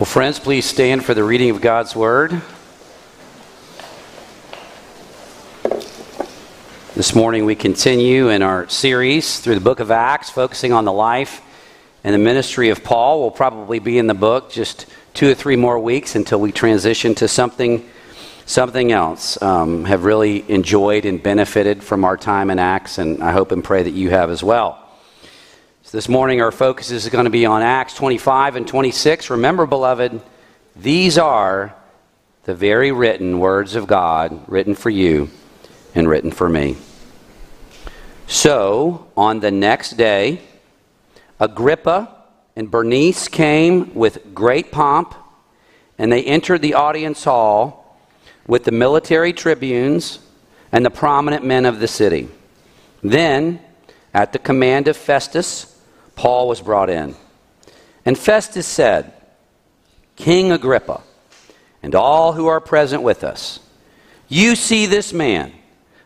Well, friends, please stand for the reading of God's Word. This morning we continue in our series through the book of Acts, focusing on the life and the ministry of Paul. We'll probably be in the book just two or three more weeks until we transition to something, something else. Um, have really enjoyed and benefited from our time in Acts, and I hope and pray that you have as well. This morning, our focus is going to be on Acts 25 and 26. Remember, beloved, these are the very written words of God, written for you and written for me. So, on the next day, Agrippa and Bernice came with great pomp, and they entered the audience hall with the military tribunes and the prominent men of the city. Then, at the command of Festus, Paul was brought in. And Festus said, King Agrippa, and all who are present with us, you see this man,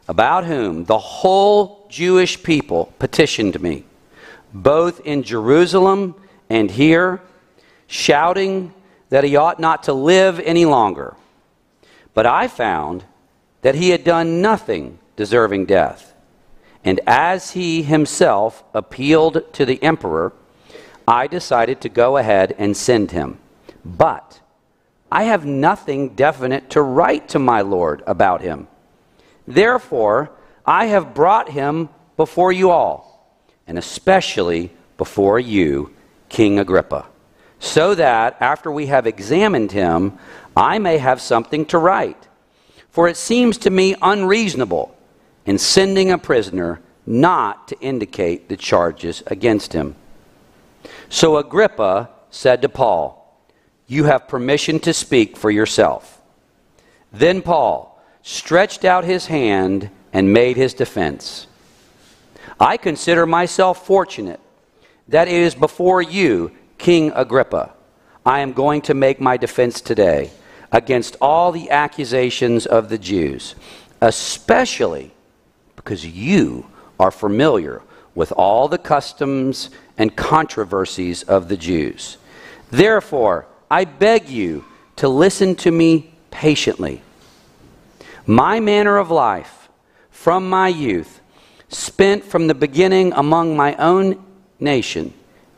about whom the whole Jewish people petitioned me, both in Jerusalem and here, shouting that he ought not to live any longer. But I found that he had done nothing deserving death. And as he himself appealed to the emperor, I decided to go ahead and send him. But I have nothing definite to write to my Lord about him. Therefore, I have brought him before you all, and especially before you, King Agrippa, so that after we have examined him, I may have something to write. For it seems to me unreasonable in sending a prisoner not to indicate the charges against him. So Agrippa said to Paul, You have permission to speak for yourself. Then Paul stretched out his hand and made his defense. I consider myself fortunate that it is before you, King Agrippa, I am going to make my defense today against all the accusations of the Jews, especially because you are familiar with all the customs and controversies of the Jews. Therefore, I beg you to listen to me patiently. My manner of life from my youth, spent from the beginning among my own nation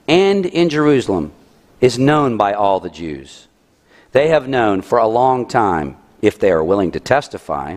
and in Jerusalem, is known by all the Jews. They have known for a long time, if they are willing to testify,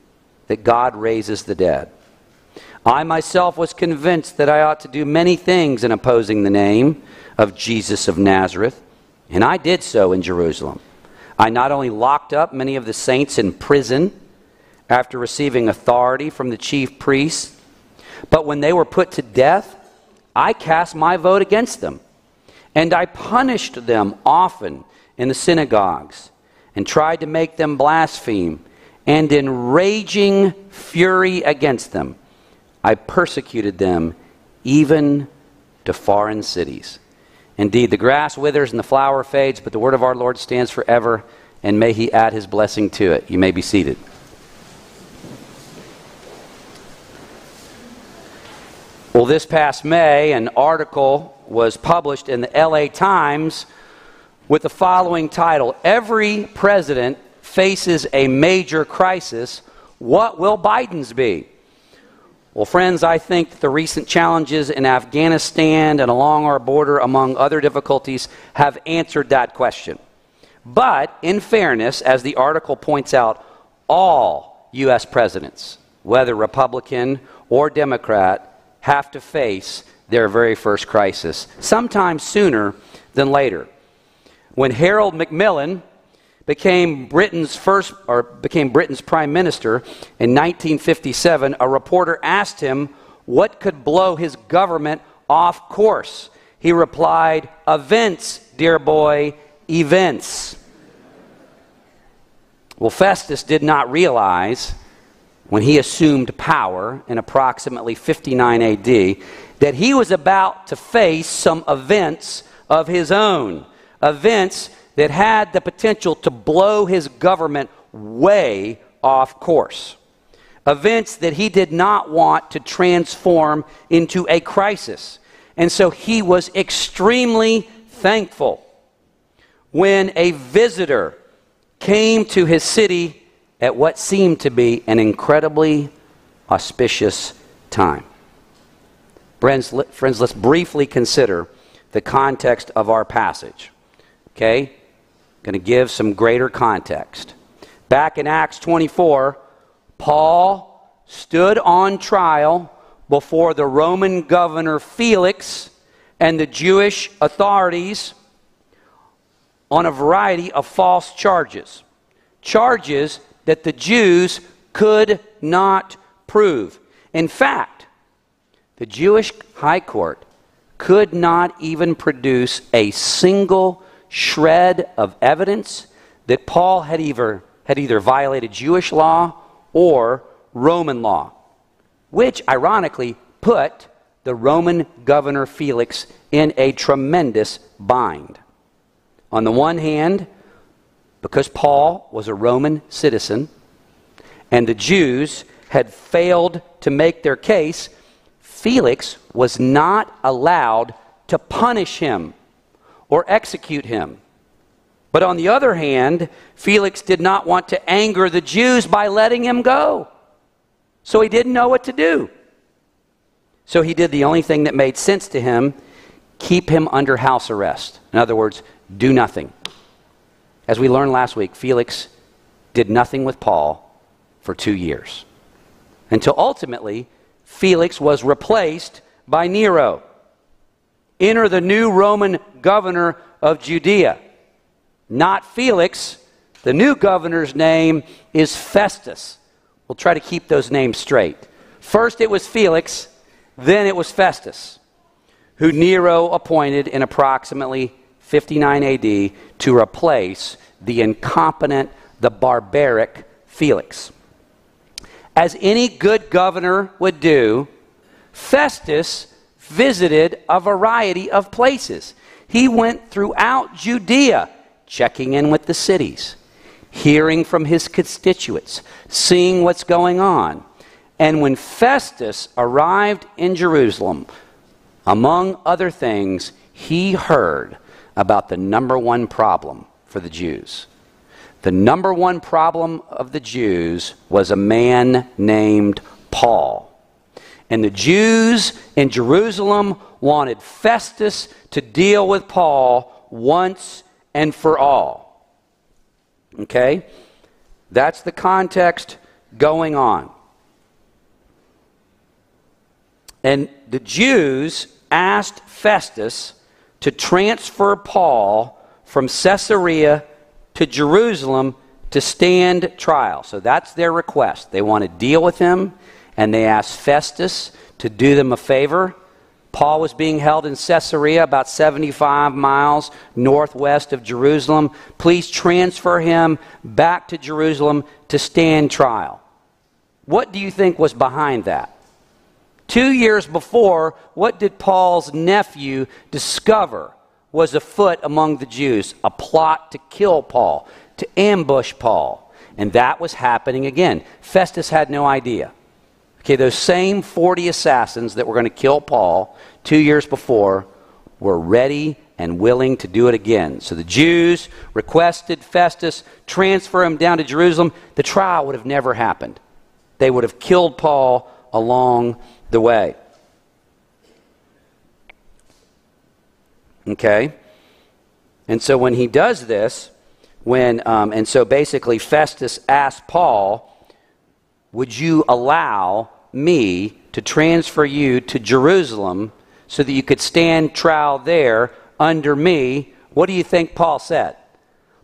That God raises the dead. I myself was convinced that I ought to do many things in opposing the name of Jesus of Nazareth, and I did so in Jerusalem. I not only locked up many of the saints in prison after receiving authority from the chief priests, but when they were put to death, I cast my vote against them. And I punished them often in the synagogues and tried to make them blaspheme and in raging fury against them, I persecuted them even to foreign cities. Indeed, the grass withers and the flower fades, but the word of our Lord stands forever, and may he add his blessing to it. You may be seated. Well, this past May, an article was published in the LA Times with the following title Every president faces a major crisis, what will Biden's be? Well, friends, I think the recent challenges in Afghanistan and along our border, among other difficulties, have answered that question. But, in fairness, as the article points out, all U.S. presidents, whether Republican or Democrat, have to face their very first crisis, sometimes sooner than later. When Harold Macmillan became Britain's first or became Britain's prime minister in 1957, a reporter asked him what could blow his government off course. He replied, "Events, dear boy, events." Well, Festus did not realize when he assumed power in approximately 59 AD that he was about to face some events of his own. Events that had the potential to blow his government way off course. Events that he did not want to transform into a crisis. And so he was extremely thankful when a visitor came to his city at what seemed to be an incredibly auspicious time. Friends, let's briefly consider the context of our passage. Okay? Going to give some greater context. Back in Acts 24, Paul stood on trial before the Roman governor Felix and the Jewish authorities on a variety of false charges. Charges that the Jews could not prove. In fact, the Jewish high court could not even produce a single shred of evidence that Paul had either, had either violated Jewish law or Roman law, which ironically put the Roman governor Felix in a tremendous bind. On the one hand, because Paul was a Roman citizen and the Jews had failed to make their case, Felix was not allowed to punish him or execute him. But on the other hand, Felix did not want to anger the Jews by letting him go. So he didn't know what to do. So he did the only thing that made sense to him keep him under house arrest. In other words, do nothing. As we learned last week, Felix did nothing with Paul for two years. Until ultimately, Felix was replaced by Nero. Enter the new Roman governor of Judea. Not Felix. The new governor's name is Festus. We'll try to keep those names straight. First it was Felix, then it was Festus, who Nero appointed in approximately 59 AD to replace the incompetent, the barbaric Felix. As any good governor would do, Festus visited a variety of places. He went throughout Judea, checking in with the cities, hearing from his constituents, seeing what's going on. And when Festus arrived in Jerusalem, among other things, he heard about the number one problem for the Jews. The number one problem of the Jews was a man named Paul. And the Jews in Jerusalem wanted Festus to deal with Paul once and for all. Okay? That's the context going on. And the Jews asked Festus to transfer Paul from Caesarea to Jerusalem to stand trial. So that's their request. They want to deal with him, and they asked Festus to do them a favor. Paul was being held in Caesarea, about 75 miles northwest of Jerusalem. Please transfer him back to Jerusalem to stand trial. What do you think was behind that? Two years before, what did Paul's nephew discover was afoot among the Jews? A plot to kill Paul, to ambush Paul. And that was happening again. Festus had no idea. Okay, those same 40 assassins that were going to kill Paul two years before were ready and willing to do it again. So the Jews requested Festus transfer him down to Jerusalem. The trial would have never happened. They would have killed Paul along the way. Okay? And so when he does this, when, um, and so basically Festus asked Paul, Would you allow me to transfer you to Jerusalem so that you could stand trial there under me? What do you think Paul said?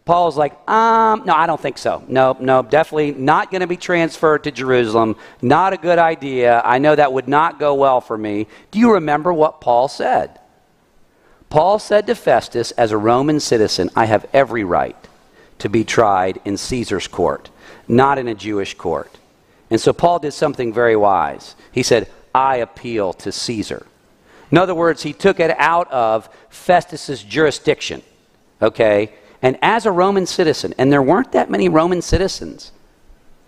Paul's like, um, no, I don't think so. No, no, definitely not going to be transferred to Jerusalem. Not a good idea. I know that would not go well for me. Do you remember what Paul said? Paul said to Festus, as a Roman citizen, I have every right to be tried in Caesar's court, not in a Jewish court. And so Paul did something very wise. He said, I appeal to Caesar. In other words, he took it out of Festus's jurisdiction. Okay? And as a Roman citizen, and there weren't that many Roman citizens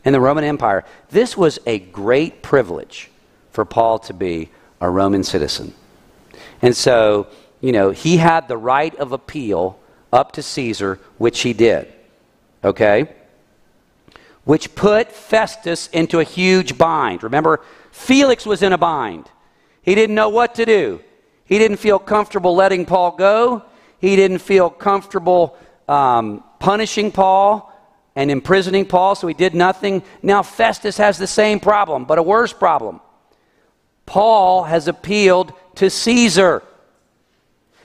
in the Roman Empire, this was a great privilege for Paul to be a Roman citizen. And so, you know, he had the right of appeal up to Caesar, which he did. Okay? Which put Festus into a huge bind. Remember, Felix was in a bind. He didn't know what to do. He didn't feel comfortable letting Paul go. He didn't feel comfortable um, punishing Paul and imprisoning Paul, so he did nothing. Now Festus has the same problem, but a worse problem. Paul has appealed to Caesar.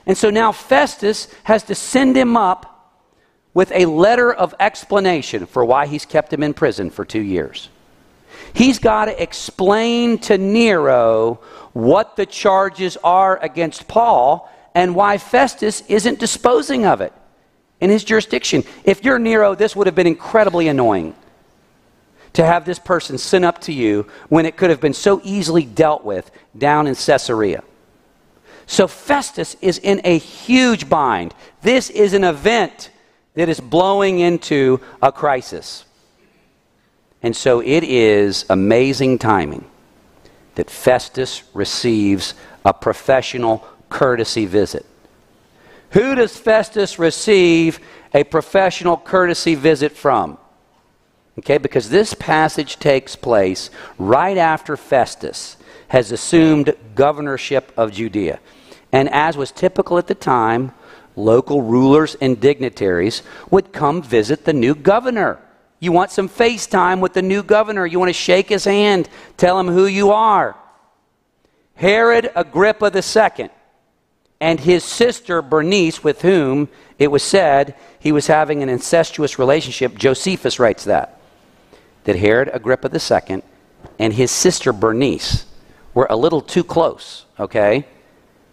And so now Festus has to send him up with a letter of explanation for why he's kept him in prison for two years. He's got to explain to Nero what the charges are against Paul and why Festus isn't disposing of it in his jurisdiction. If you're Nero, this would have been incredibly annoying to have this person sent up to you when it could have been so easily dealt with down in Caesarea. So Festus is in a huge bind. This is an event that is blowing into a crisis. And so it is amazing timing that Festus receives a professional courtesy visit. Who does Festus receive a professional courtesy visit from? Okay, because this passage takes place right after Festus has assumed governorship of Judea. And as was typical at the time, local rulers and dignitaries would come visit the new governor. You want some FaceTime with the new governor. You want to shake his hand, tell him who you are. Herod Agrippa II and his sister Bernice, with whom it was said he was having an incestuous relationship, Josephus writes that. That Herod Agrippa II and his sister Bernice were a little too close, okay?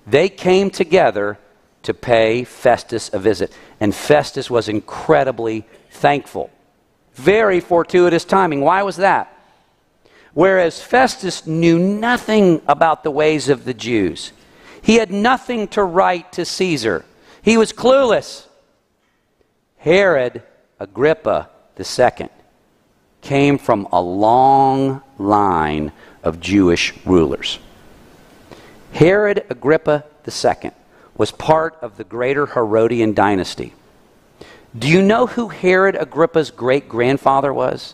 They came together to pay Festus a visit. And Festus was incredibly thankful. Very fortuitous timing. Why was that? Whereas Festus knew nothing about the ways of the Jews, he had nothing to write to Caesar. He was clueless. Herod Agrippa II came from a long line of Jewish rulers. Herod Agrippa II was part of the greater Herodian dynasty. Do you know who Herod Agrippa's great grandfather was?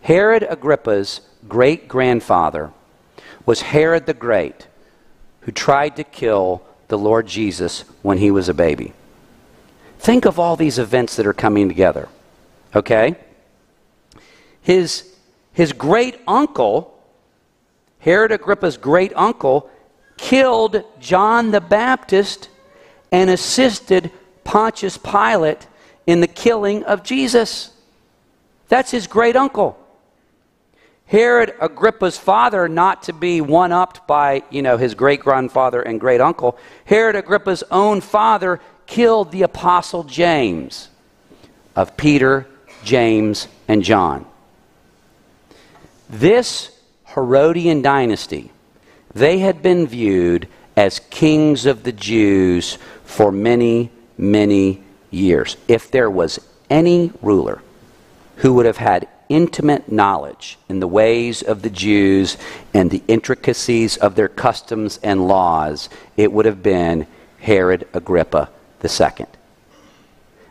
Herod Agrippa's great grandfather was Herod the Great, who tried to kill the Lord Jesus when he was a baby. Think of all these events that are coming together. Okay? His, his great uncle, Herod Agrippa's great uncle, killed John the Baptist and assisted Pontius Pilate in the killing of Jesus. That's his great uncle. Herod Agrippa's father, not to be one upped by, you know, his great grandfather and great uncle, Herod Agrippa's own father killed the apostle James of Peter, James, and John. This Herodian dynasty they had been viewed as kings of the Jews for many, many years. If there was any ruler who would have had intimate knowledge in the ways of the Jews and the intricacies of their customs and laws, it would have been Herod Agrippa II.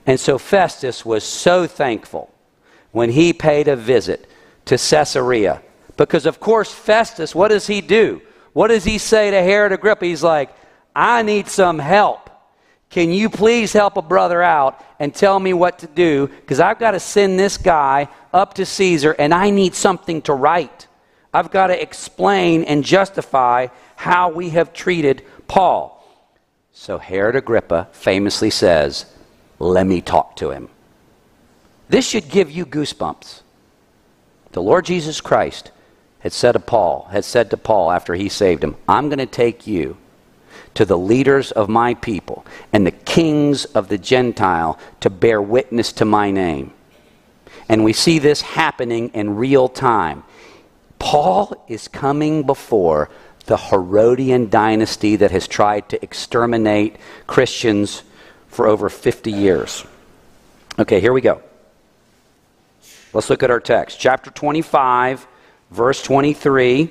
And so Festus was so thankful when he paid a visit to Caesarea. Because, of course, Festus, what does he do? What does he say to Herod Agrippa? He's like, I need some help. Can you please help a brother out and tell me what to do? Because I've got to send this guy up to Caesar and I need something to write. I've got to explain and justify how we have treated Paul. So Herod Agrippa famously says, Let me talk to him. This should give you goosebumps. The Lord Jesus Christ had said to Paul, had said to Paul after he saved him, I'm going to take you to the leaders of my people and the kings of the Gentile to bear witness to my name. And we see this happening in real time. Paul is coming before the Herodian dynasty that has tried to exterminate Christians for over 50 years. Okay, here we go. Let's look at our text. Chapter 25, verse 23.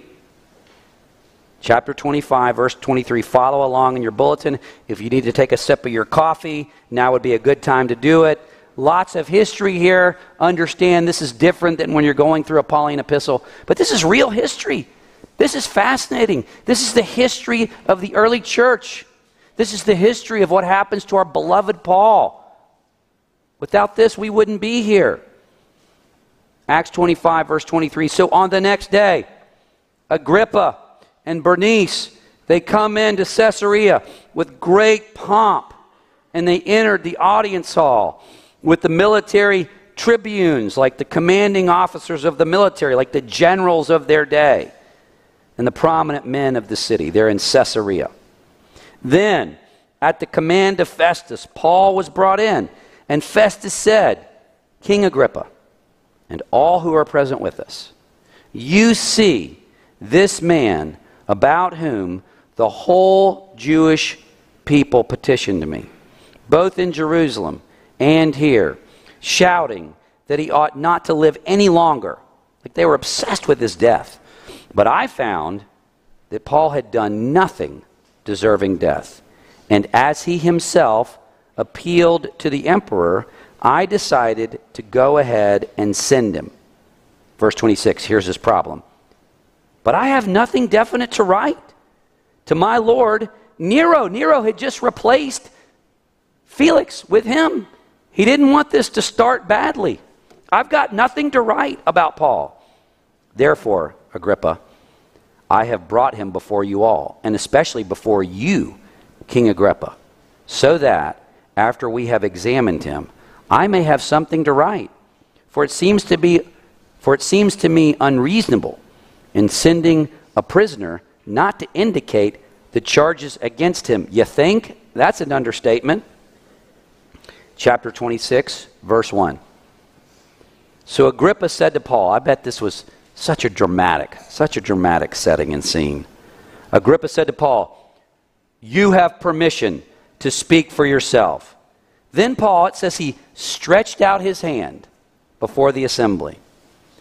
Chapter 25, verse 23. Follow along in your bulletin. If you need to take a sip of your coffee, now would be a good time to do it. Lots of history here. Understand this is different than when you're going through a Pauline epistle, but this is real history. This is fascinating. This is the history of the early church. This is the history of what happens to our beloved Paul. Without this, we wouldn't be here. Acts 25, verse 23. So on the next day, Agrippa and Bernice, they come into Caesarea with great pomp, and they entered the audience hall with the military tribunes, like the commanding officers of the military, like the generals of their day, and the prominent men of the city. They're in Caesarea. Then, at the command of Festus, Paul was brought in, and Festus said, King Agrippa, and all who are present with us, you see this man about whom the whole Jewish people petitioned me, both in Jerusalem and here, shouting that he ought not to live any longer. Like they were obsessed with his death. But I found that Paul had done nothing deserving death. And as he himself appealed to the emperor, I decided to go ahead and send him. Verse 26, here's his problem. But I have nothing definite to write. To my Lord, Nero. Nero had just replaced Felix with him. He didn't want this to start badly. I've got nothing to write about Paul. Therefore, Agrippa, I have brought him before you all, and especially before you, King Agrippa, so that after we have examined him, I may have something to write. For it seems to be for it seems to me unreasonable in sending a prisoner not to indicate the charges against him. You think? That's an understatement. Chapter 26, verse 1. So Agrippa said to Paul, I bet this was such a dramatic, such a dramatic setting and scene. Agrippa said to Paul, You have permission to speak for yourself. Then Paul, it says he stretched out his hand before the assembly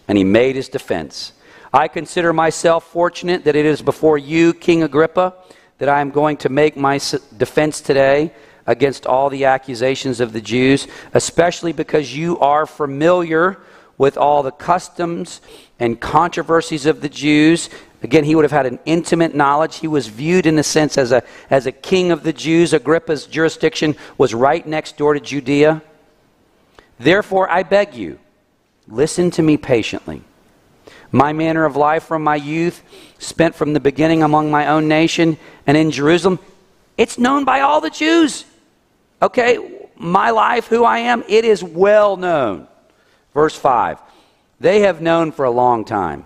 and he made his defense. I consider myself fortunate that it is before you, King Agrippa, that I am going to make my defense today against all the accusations of the Jews, especially because you are familiar with all the customs and controversies of the Jews. Again, he would have had an intimate knowledge. He was viewed, in a sense, as a, as a king of the Jews. Agrippa's jurisdiction was right next door to Judea. Therefore, I beg you, listen to me patiently. My manner of life from my youth, spent from the beginning among my own nation and in Jerusalem, it's known by all the Jews. Okay, my life, who I am, it is well known. Verse 5 They have known for a long time,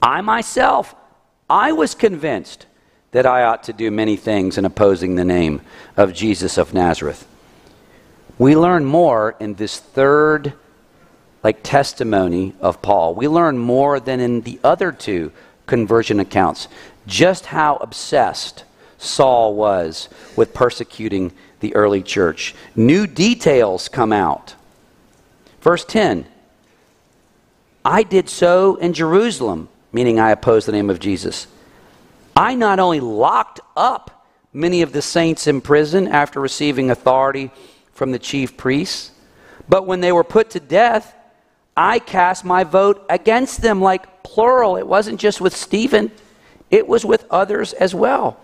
I myself, I was convinced that I ought to do many things in opposing the name of Jesus of Nazareth. We learn more in this third like testimony of Paul. We learn more than in the other two conversion accounts just how obsessed Saul was with persecuting the early church. New details come out Verse 10 I did so in Jerusalem, meaning I opposed the name of Jesus. I not only locked up many of the saints in prison after receiving authority from the chief priests, but when they were put to death, I cast my vote against them, like plural. It wasn't just with Stephen, it was with others as well.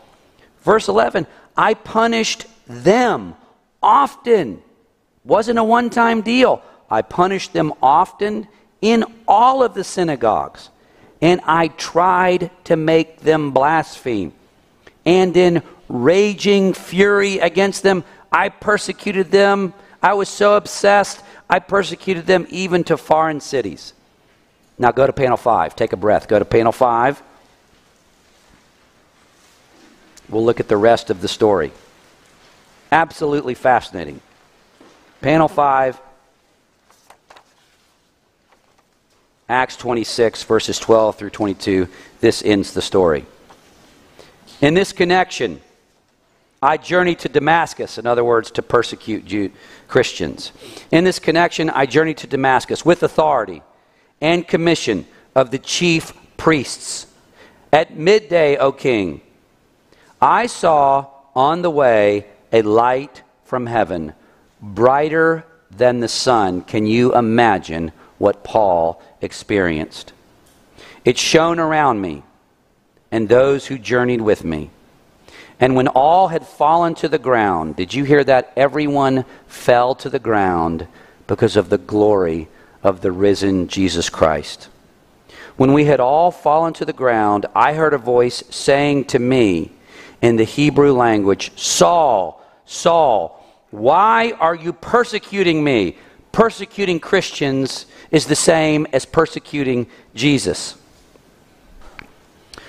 Verse 11, I punished them often. Wasn't a one time deal. I punished them often in all of the synagogues, and I tried to make them blaspheme. And in raging fury against them, I persecuted them. I was so obsessed, I persecuted them even to foreign cities. Now go to panel five. Take a breath. Go to panel five. We'll look at the rest of the story. Absolutely fascinating. Panel 5, Acts 26, verses 12 through 22. This ends the story. In this connection, I journeyed to Damascus, in other words, to persecute Jew- Christians. In this connection, I journeyed to Damascus with authority and commission of the chief priests. At midday, O king, I saw on the way a light from heaven, brighter than the sun. Can you imagine what Paul experienced? It shone around me and those who journeyed with me. And when all had fallen to the ground, did you hear that? Everyone fell to the ground because of the glory of the risen Jesus Christ. When we had all fallen to the ground, I heard a voice saying to me in the Hebrew language, Saul, Saul, why are you persecuting me? Persecuting Christians is the same as persecuting Jesus.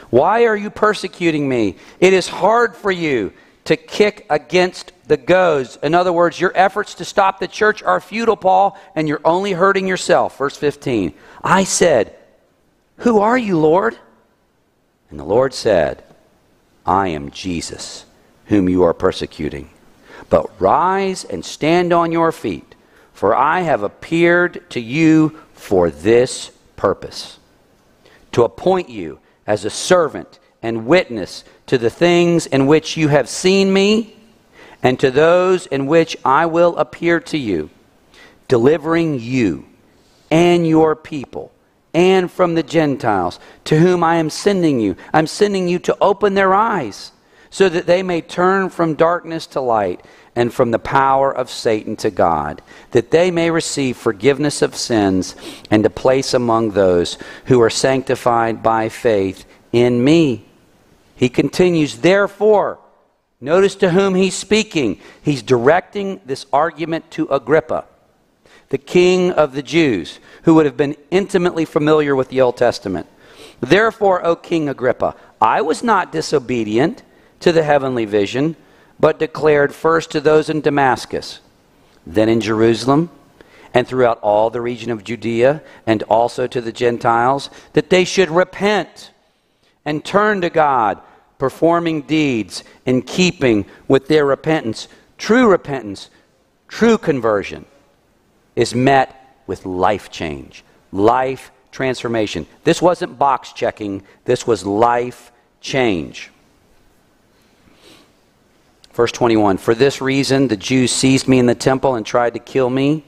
Why are you persecuting me? It is hard for you to kick against the goads. In other words, your efforts to stop the church are futile, Paul, and you're only hurting yourself. Verse 15. I said, Who are you, Lord? And the Lord said, I am Jesus, whom you are persecuting. But rise and stand on your feet, for I have appeared to you for this purpose to appoint you as a servant and witness to the things in which you have seen me and to those in which I will appear to you, delivering you and your people and from the Gentiles to whom I am sending you. I'm sending you to open their eyes so that they may turn from darkness to light and from the power of Satan to God, that they may receive forgiveness of sins and a place among those who are sanctified by faith in me. He continues, therefore, notice to whom he's speaking. He's directing this argument to Agrippa, the king of the Jews, who would have been intimately familiar with the Old Testament. Therefore, O King Agrippa, I was not disobedient to the heavenly vision but declared first to those in Damascus, then in Jerusalem, and throughout all the region of Judea, and also to the Gentiles, that they should repent and turn to God, performing deeds in keeping with their repentance. True repentance, true conversion, is met with life change, life transformation. This wasn't box checking, this was life change. Verse 21 For this reason, the Jews seized me in the temple and tried to kill me.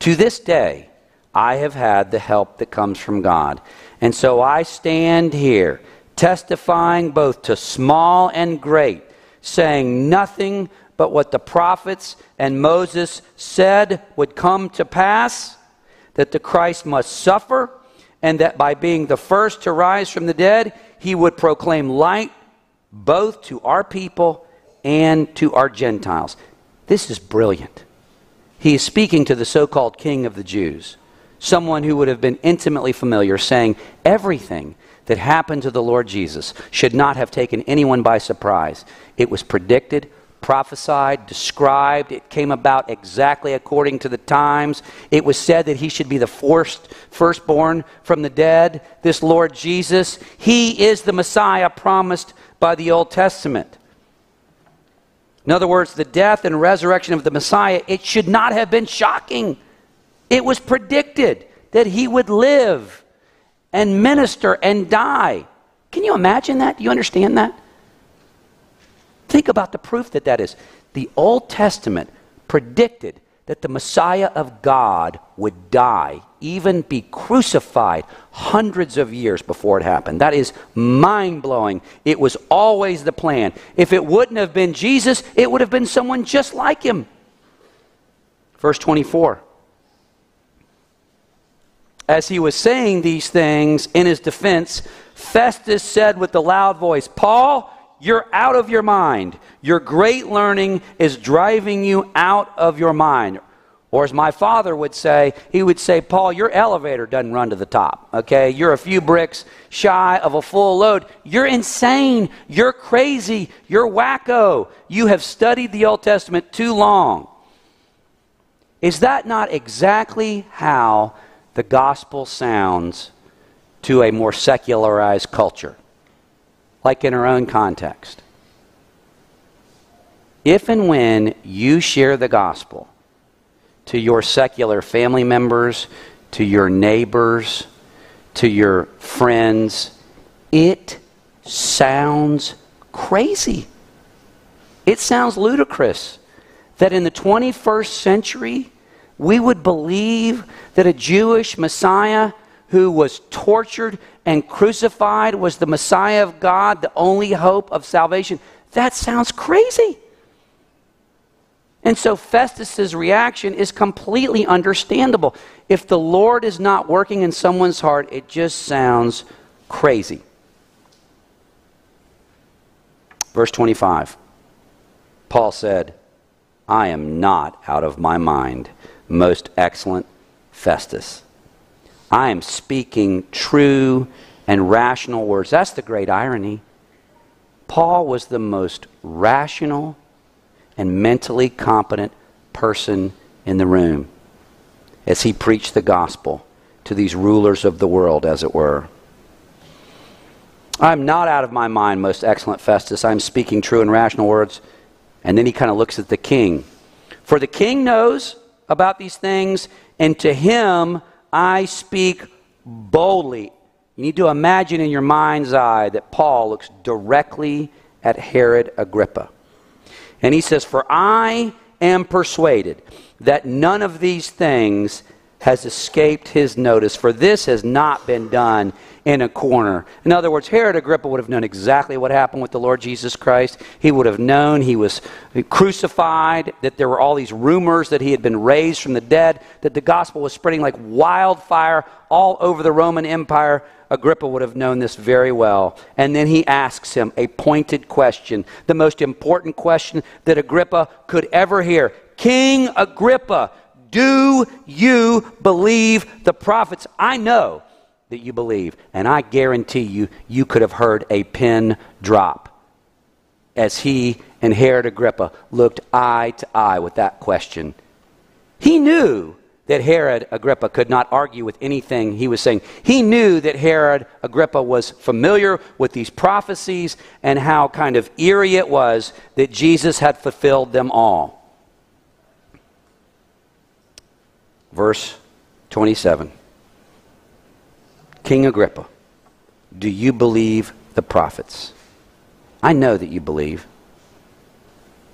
To this day, I have had the help that comes from God. And so I stand here, testifying both to small and great, saying nothing but what the prophets and Moses said would come to pass that the Christ must suffer, and that by being the first to rise from the dead, he would proclaim light both to our people and to our Gentiles. This is brilliant. He is speaking to the so called king of the Jews, someone who would have been intimately familiar, saying everything that happened to the Lord Jesus should not have taken anyone by surprise. It was predicted, prophesied, described. It came about exactly according to the times. It was said that he should be the first, firstborn from the dead. This Lord Jesus, he is the Messiah promised by the Old Testament. In other words, the death and resurrection of the Messiah, it should not have been shocking. It was predicted that he would live and minister and die. Can you imagine that? Do you understand that? Think about the proof that that is. The Old Testament predicted that the Messiah of God would die, even be crucified hundreds of years before it happened. That is mind blowing. It was always the plan. If it wouldn't have been Jesus, it would have been someone just like him. Verse 24. As he was saying these things in his defense, Festus said with a loud voice, Paul, you're out of your mind. Your great learning is driving you out of your mind. Or as my father would say, he would say, Paul, your elevator doesn't run to the top. Okay? You're a few bricks shy of a full load. You're insane. You're crazy. You're wacko. You have studied the Old Testament too long. Is that not exactly how the gospel sounds to a more secularized culture, like in our own context. If and when you share the gospel to your secular family members, to your neighbors, to your friends, it sounds crazy. It sounds ludicrous that in the 21st century, we would believe that a Jewish Messiah who was tortured and crucified was the Messiah of God, the only hope of salvation. That sounds crazy. And so Festus's reaction is completely understandable. If the Lord is not working in someone's heart, it just sounds crazy. Verse 25. Paul said, I am not out of my mind most excellent Festus. I am speaking true and rational words. That's the great irony. Paul was the most rational and mentally competent person in the room as he preached the gospel to these rulers of the world, as it were. I'm not out of my mind, most excellent Festus. I'm speaking true and rational words. And then he kind of looks at the king. For the king knows about these things, and to him I speak boldly. You need to imagine in your mind's eye that Paul looks directly at Herod Agrippa. And he says, For I am persuaded that none of these things has escaped his notice, for this has not been done in a corner. In other words, Herod Agrippa would have known exactly what happened with the Lord Jesus Christ. He would have known he was crucified, that there were all these rumors that he had been raised from the dead, that the gospel was spreading like wildfire all over the Roman Empire. Agrippa would have known this very well. And then he asks him a pointed question, the most important question that Agrippa could ever hear King Agrippa, do you believe the prophets? I know that you believe. And I guarantee you, you could have heard a pin drop as he and Herod Agrippa looked eye to eye with that question. He knew that Herod Agrippa could not argue with anything he was saying. He knew that Herod Agrippa was familiar with these prophecies and how kind of eerie it was that Jesus had fulfilled them all. Verse 27. King Agrippa, do you believe the prophets? I know that you believe.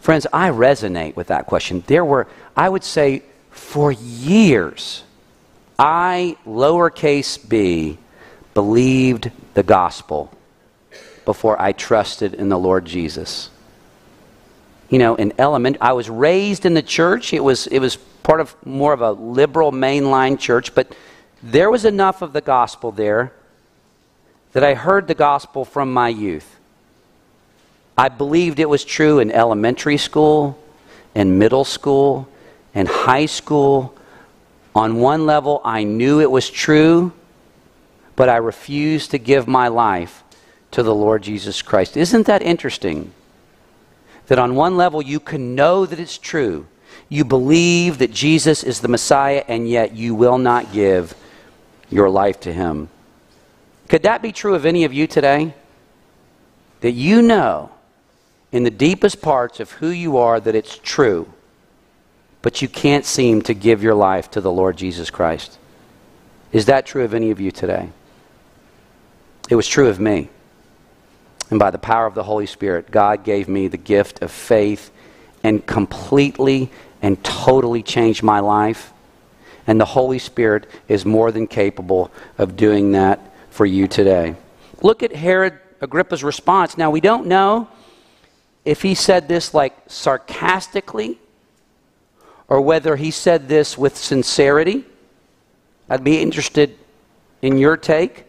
Friends, I resonate with that question. There were, I would say, for years, I, lowercase b, believed the gospel before I trusted in the Lord Jesus. You know, in element, I was raised in the church. It was, it was part of more of a liberal mainline church, but there was enough of the gospel there that I heard the gospel from my youth. I believed it was true in elementary school, in middle school, in high school. On one level, I knew it was true, but I refused to give my life to the Lord Jesus Christ. Isn't that interesting? That on one level, you can know that it's true. You believe that Jesus is the Messiah, and yet you will not give your life to Him. Could that be true of any of you today? That you know in the deepest parts of who you are that it's true, but you can't seem to give your life to the Lord Jesus Christ. Is that true of any of you today? It was true of me. And by the power of the Holy Spirit, God gave me the gift of faith and completely and totally changed my life. And the Holy Spirit is more than capable of doing that for you today. Look at Herod Agrippa's response. Now, we don't know if he said this like sarcastically or whether he said this with sincerity. I'd be interested in your take.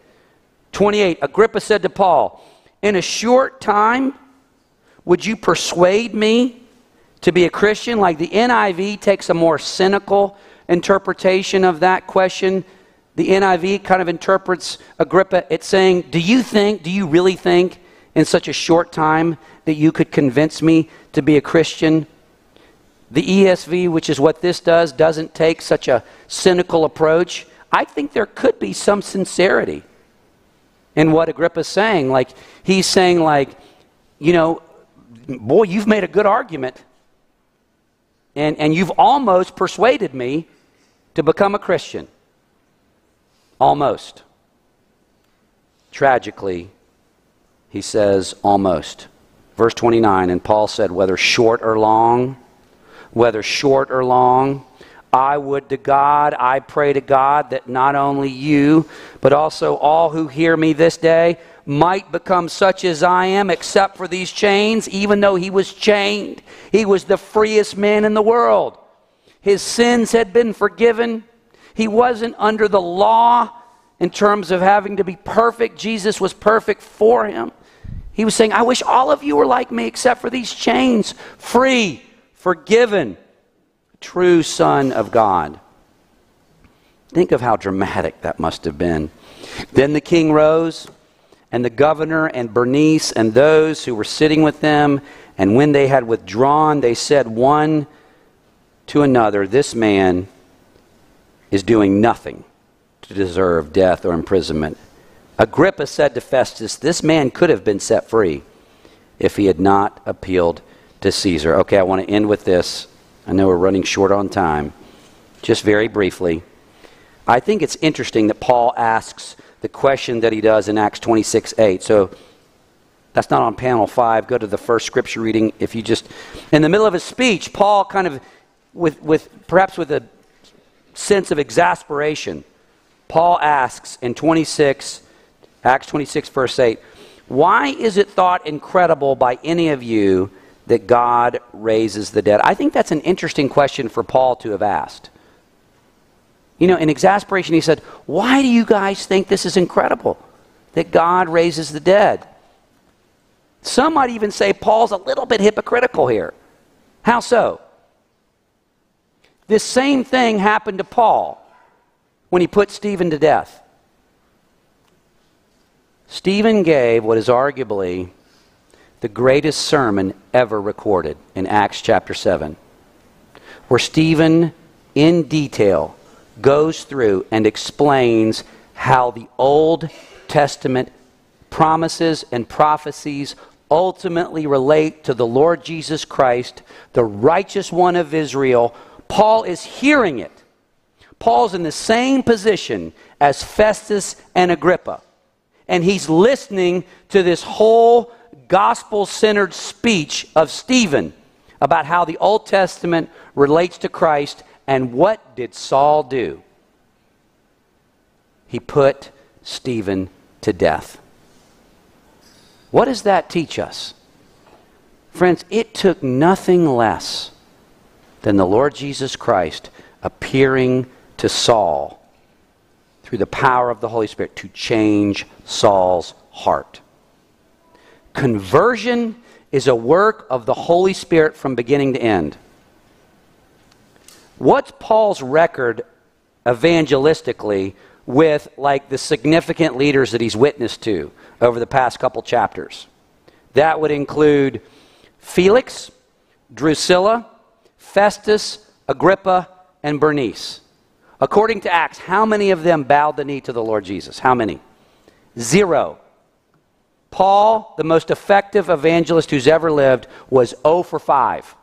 28 Agrippa said to Paul, In a short time, would you persuade me to be a Christian? Like the NIV takes a more cynical interpretation of that question. The NIV kind of interprets Agrippa, it's saying, Do you think, do you really think in such a short time that you could convince me to be a Christian? The ESV, which is what this does, doesn't take such a cynical approach. I think there could be some sincerity in what Agrippa's saying. Like, he's saying, like, you know, boy, you've made a good argument. And, and you've almost persuaded me to become a Christian. Almost. Tragically, he says, almost. Verse 29 And Paul said, whether short or long, whether short or long, I would to God, I pray to God that not only you, but also all who hear me this day might become such as I am, except for these chains, even though he was chained. He was the freest man in the world. His sins had been forgiven. He wasn't under the law in terms of having to be perfect. Jesus was perfect for him. He was saying, I wish all of you were like me, except for these chains, free, forgiven, true Son of God. Think of how dramatic that must have been. Then the king rose and the governor and Bernice and those who were sitting with them. And when they had withdrawn, they said one to another, This man is doing nothing to deserve death or imprisonment. Agrippa said to Festus, This man could have been set free if he had not appealed to Caesar. Okay, I want to end with this. I know we're running short on time. Just very briefly. I think it's interesting that Paul asks the question that he does in Acts 26 8. So that's not on panel five. Go to the first scripture reading. If you just, in the middle of his speech, Paul kind of, with, with perhaps with a sense of exasperation, Paul asks in 26, Acts 26, verse 8, why is it thought incredible by any of you that God raises the dead? I think that's an interesting question for Paul to have asked. You know, in exasperation, he said, Why do you guys think this is incredible that God raises the dead? Some might even say Paul's a little bit hypocritical here. How so? This same thing happened to Paul when he put Stephen to death. Stephen gave what is arguably the greatest sermon ever recorded in Acts chapter 7, where Stephen, in detail, goes through and explains how the Old Testament promises and prophecies ultimately relate to the Lord Jesus Christ, the righteous one of Israel. Paul is hearing it. Paul's in the same position as Festus and Agrippa. And he's listening to this whole gospel centered speech of Stephen about how the Old Testament relates to Christ and what did Saul do? He put Stephen to death. What does that teach us? Friends, it took nothing less than the Lord Jesus Christ appearing to Saul through the power of the Holy Spirit to change Saul's heart. Conversion is a work of the Holy Spirit from beginning to end. What's Paul's record evangelistically with like the significant leaders that he's witnessed to over the past couple chapters? That would include Felix, Drusilla, Festus, Agrippa, and Bernice. According to Acts, how many of them bowed the knee to the Lord Jesus? How many? Zero. Paul, the most effective evangelist who's ever lived, was 0 for 5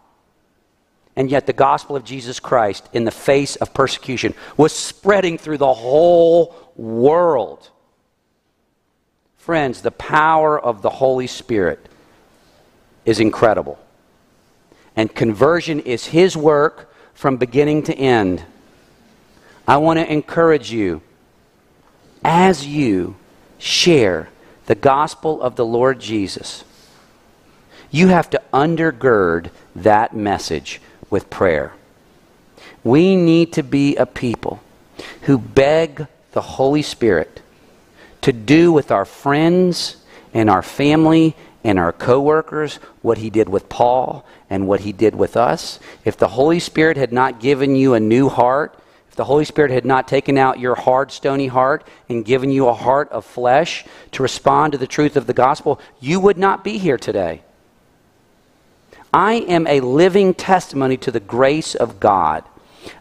and yet the gospel of Jesus Christ, in the face of persecution, was spreading through the whole world. Friends, the power of the Holy Spirit is incredible. And conversion is His work from beginning to end. I want to encourage you as you share the gospel of the Lord Jesus. You have to undergird that message with prayer. We need to be a people who beg the Holy Spirit to do with our friends and our family and our coworkers what he did with Paul and what he did with us. If the Holy Spirit had not given you a new heart, the Holy Spirit had not taken out your hard, stony heart and given you a heart of flesh to respond to the truth of the gospel, you would not be here today. I am a living testimony to the grace of God.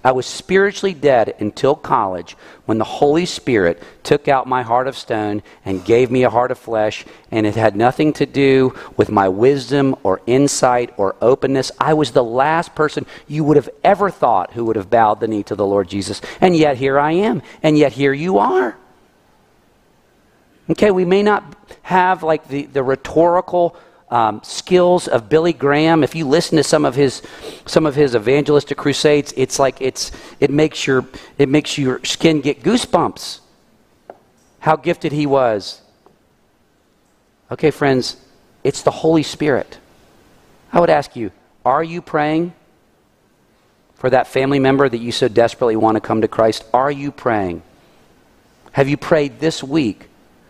I was spiritually dead until college when the Holy Spirit took out my heart of stone and gave me a heart of flesh, and it had nothing to do with my wisdom or insight or openness. I was the last person you would have ever thought who would have bowed the knee to the Lord Jesus. And yet here I am, and yet here you are. Okay, we may not have like the, the rhetorical um, skills of Billy Graham. If you listen to some of his some of his evangelistic crusades, it's like it's it makes your it makes your skin get goosebumps. How gifted he was. Okay, friends, it's the Holy Spirit. I would ask you, are you praying for that family member that you so desperately want to come to Christ? Are you praying? Have you prayed this week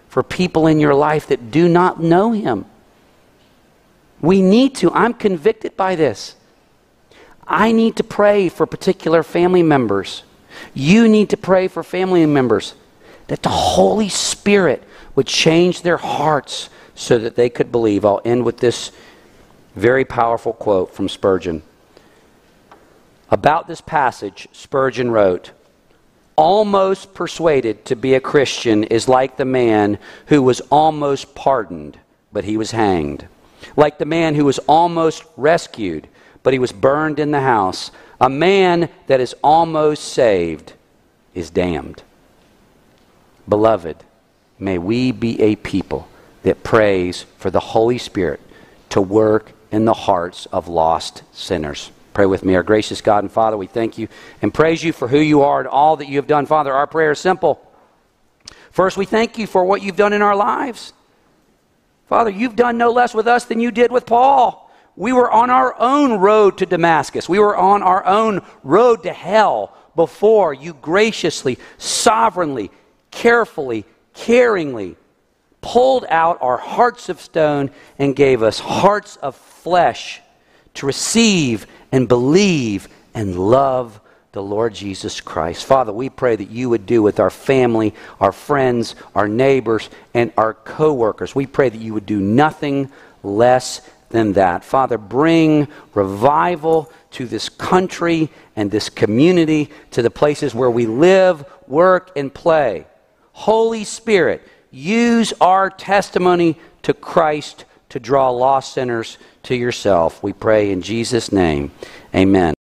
for people in your life that do not know him? We need to. I'm convicted by this. I need to pray for particular family members. You need to pray for family members that the Holy Spirit would change their hearts so that they could believe. I'll end with this very powerful quote from Spurgeon. About this passage, Spurgeon wrote, Almost persuaded to be a Christian is like the man who was almost pardoned, but he was hanged. Like the man who was almost rescued, but he was burned in the house. A man that is almost saved is damned. Beloved, may we be a people that prays for the Holy Spirit to work in the hearts of lost sinners. Pray with me. Our gracious God and Father, we thank you and praise you for who you are and all that you have done. Father, our prayer is simple. First, we thank you for what you've done in our lives. Father, you've done no less with us than you did with Paul. We were on our own road to Damascus. We were on our own road to hell before you graciously, sovereignly, carefully, caringly pulled out our hearts of stone and gave us hearts of flesh to receive and believe and love the Lord Jesus Christ. Father, we pray that you would do with our family, our friends, our neighbors, and our coworkers. We pray that you would do nothing less than that. Father, bring revival to this country and this community, to the places where we live, work, and play. Holy Spirit, use our testimony to Christ to draw lost sinners to yourself. We pray in Jesus' name. Amen.